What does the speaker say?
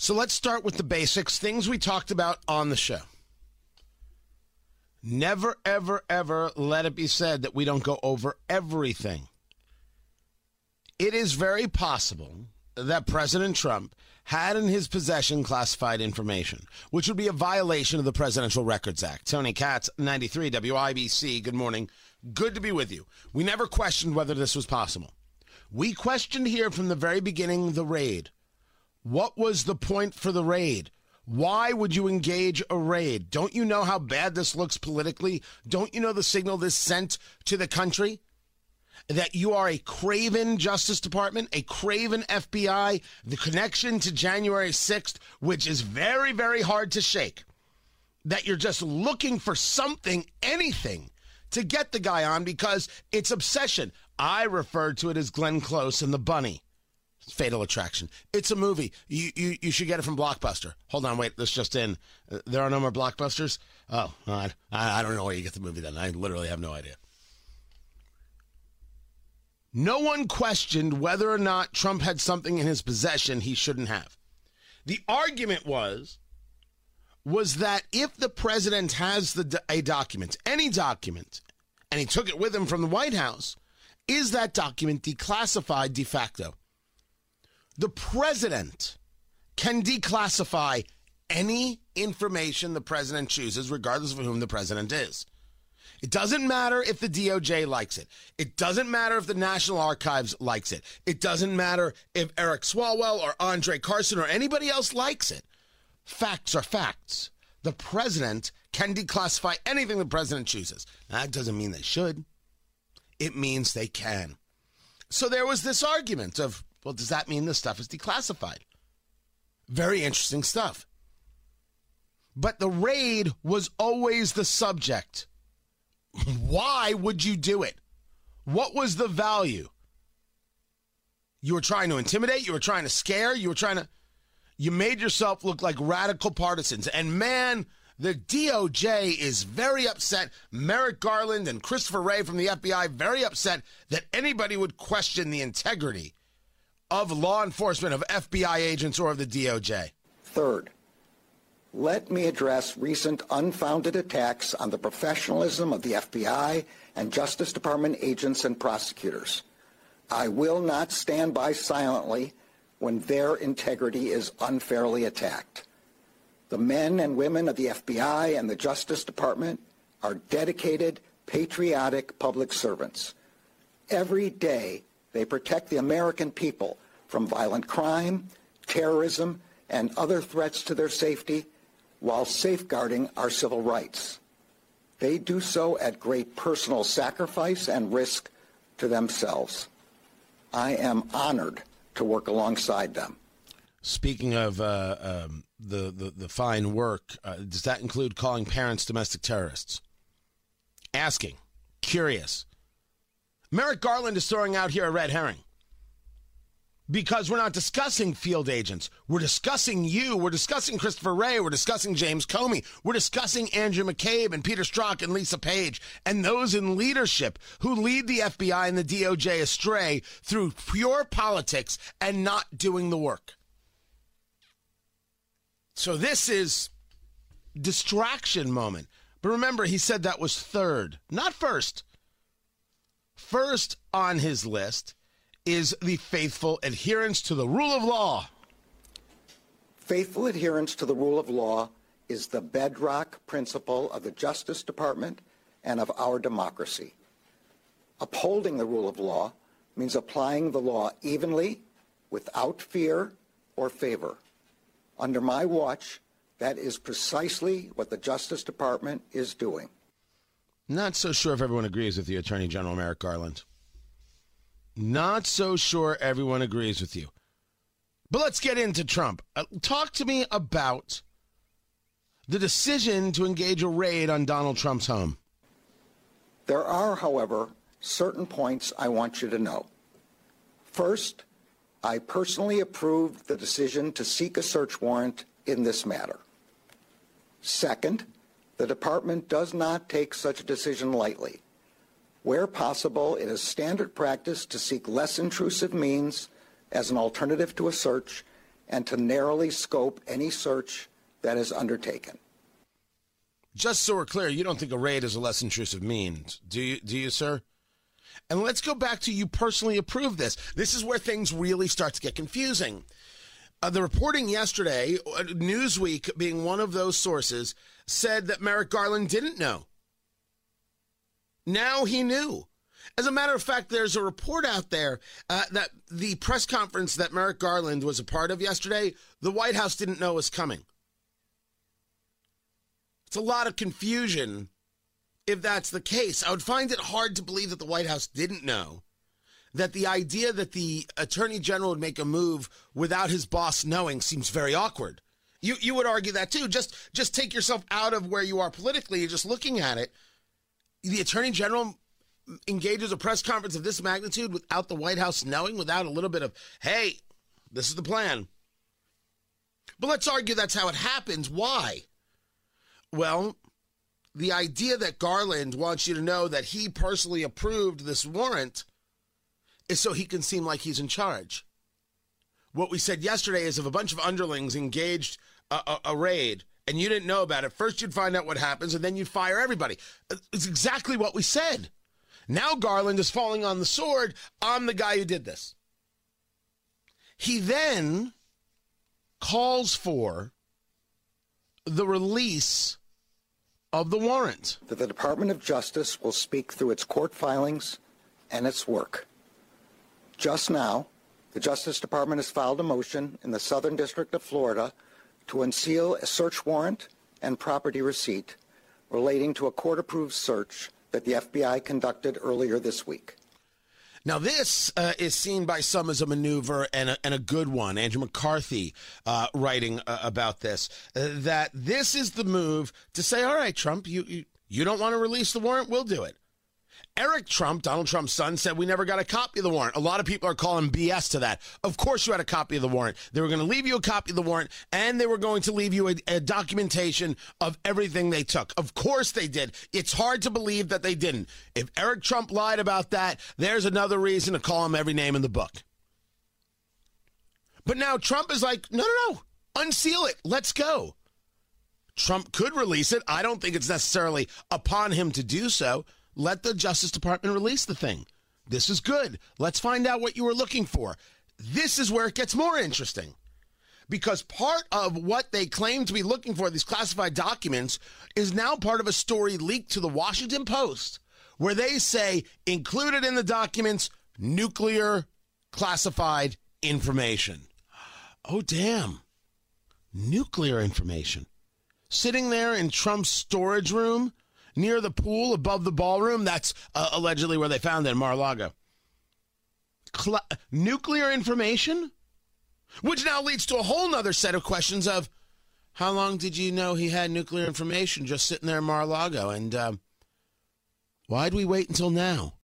So let's start with the basics, things we talked about on the show. Never, ever, ever let it be said that we don't go over everything. It is very possible that President Trump had in his possession classified information, which would be a violation of the Presidential Records Act. Tony Katz, 93 WIBC, good morning. Good to be with you. We never questioned whether this was possible. We questioned here from the very beginning the raid. What was the point for the raid? Why would you engage a raid? Don't you know how bad this looks politically? Don't you know the signal this sent to the country? That you are a craven Justice Department, a craven FBI, the connection to January 6th, which is very, very hard to shake. That you're just looking for something, anything, to get the guy on because it's obsession. I referred to it as Glenn Close and the Bunny. Fatal Attraction. It's a movie. You, you you should get it from Blockbuster. Hold on, wait. This just in. Uh, there are no more Blockbusters. Oh, I, I don't know where you get the movie then. I literally have no idea. No one questioned whether or not Trump had something in his possession he shouldn't have. The argument was was that if the president has the a document, any document, and he took it with him from the White House, is that document declassified de facto? The president can declassify any information the president chooses, regardless of whom the president is. It doesn't matter if the DOJ likes it. It doesn't matter if the National Archives likes it. It doesn't matter if Eric Swalwell or Andre Carson or anybody else likes it. Facts are facts. The president can declassify anything the president chooses. That doesn't mean they should, it means they can. So there was this argument of, well, does that mean the stuff is declassified? Very interesting stuff. But the raid was always the subject. Why would you do it? What was the value? You were trying to intimidate, you were trying to scare, you were trying to you made yourself look like radical partisans. And man, the DOJ is very upset. Merrick Garland and Christopher Wray from the FBI very upset that anybody would question the integrity of law enforcement, of FBI agents, or of the DOJ. Third, let me address recent unfounded attacks on the professionalism of the FBI and Justice Department agents and prosecutors. I will not stand by silently when their integrity is unfairly attacked. The men and women of the FBI and the Justice Department are dedicated, patriotic public servants. Every day, they protect the American people from violent crime, terrorism, and other threats to their safety while safeguarding our civil rights. They do so at great personal sacrifice and risk to themselves. I am honored to work alongside them. Speaking of uh, um, the, the, the fine work, uh, does that include calling parents domestic terrorists? Asking, curious. Merrick Garland is throwing out here a red herring because we're not discussing field agents. We're discussing you. We're discussing Christopher Wray. We're discussing James Comey. We're discussing Andrew McCabe and Peter Strzok and Lisa Page and those in leadership who lead the FBI and the DOJ astray through pure politics and not doing the work. So this is distraction moment. But remember, he said that was third, not first. First on his list is the faithful adherence to the rule of law. Faithful adherence to the rule of law is the bedrock principle of the Justice Department and of our democracy. Upholding the rule of law means applying the law evenly, without fear or favor. Under my watch, that is precisely what the Justice Department is doing. Not so sure if everyone agrees with you, Attorney General Merrick Garland. Not so sure everyone agrees with you. But let's get into Trump. Uh, talk to me about the decision to engage a raid on Donald Trump's home. There are, however, certain points I want you to know. First, I personally approved the decision to seek a search warrant in this matter. Second, the department does not take such a decision lightly. Where possible, it is standard practice to seek less intrusive means as an alternative to a search and to narrowly scope any search that is undertaken. Just so we're clear, you don't think a raid is a less intrusive means, do you, do you, sir? And let's go back to you personally approve this. This is where things really start to get confusing. Uh, the reporting yesterday, uh, Newsweek being one of those sources, said that Merrick Garland didn't know. Now he knew. As a matter of fact, there's a report out there uh, that the press conference that Merrick Garland was a part of yesterday, the White House didn't know was coming. It's a lot of confusion if that's the case. I would find it hard to believe that the White House didn't know that the idea that the attorney general would make a move without his boss knowing seems very awkward. You you would argue that too. Just just take yourself out of where you are politically. You're just looking at it. The attorney general engages a press conference of this magnitude without the White House knowing, without a little bit of, hey, this is the plan. But let's argue that's how it happens. Why? Well, the idea that Garland wants you to know that he personally approved this warrant is so he can seem like he's in charge. What we said yesterday is if a bunch of underlings engaged a, a, a raid and you didn't know about it, first you'd find out what happens and then you'd fire everybody. It's exactly what we said. Now Garland is falling on the sword. I'm the guy who did this. He then calls for the release of the warrant. That the Department of Justice will speak through its court filings and its work. Just now, the Justice Department has filed a motion in the Southern District of Florida to unseal a search warrant and property receipt relating to a court approved search that the FBI conducted earlier this week. Now, this uh, is seen by some as a maneuver and a, and a good one. Andrew McCarthy uh, writing uh, about this uh, that this is the move to say, all right, Trump, you, you, you don't want to release the warrant? We'll do it. Eric Trump, Donald Trump's son, said we never got a copy of the warrant. A lot of people are calling BS to that. Of course, you had a copy of the warrant. They were going to leave you a copy of the warrant, and they were going to leave you a, a, documentation of everything they took. Of course, they did. It's hard to believe that they didn't. If Eric Trump lied about that, there's another reason to call him every name in the book. But now Trump is like, no, no, no, unseal it. Let's go. Trump could release it. I don't think it's necessarily upon him to do so. Let the Justice Department release the thing. This is good. Let's find out what you were looking for. This is where it gets more interesting. Because part of what they claim to be looking for, these classified documents, is now part of a story leaked to the Washington Post where they say included in the documents nuclear classified information. Oh, damn. Nuclear information. Sitting there in Trump's storage room near the pool above the ballroom. That's uh, allegedly where they found it in Mar-a-Lago. Cl- nuclear information? Which now leads to a whole nother set of questions of how long did you know he had nuclear information just sitting there in Mar-a-Lago? And uh, why'd we wait until now?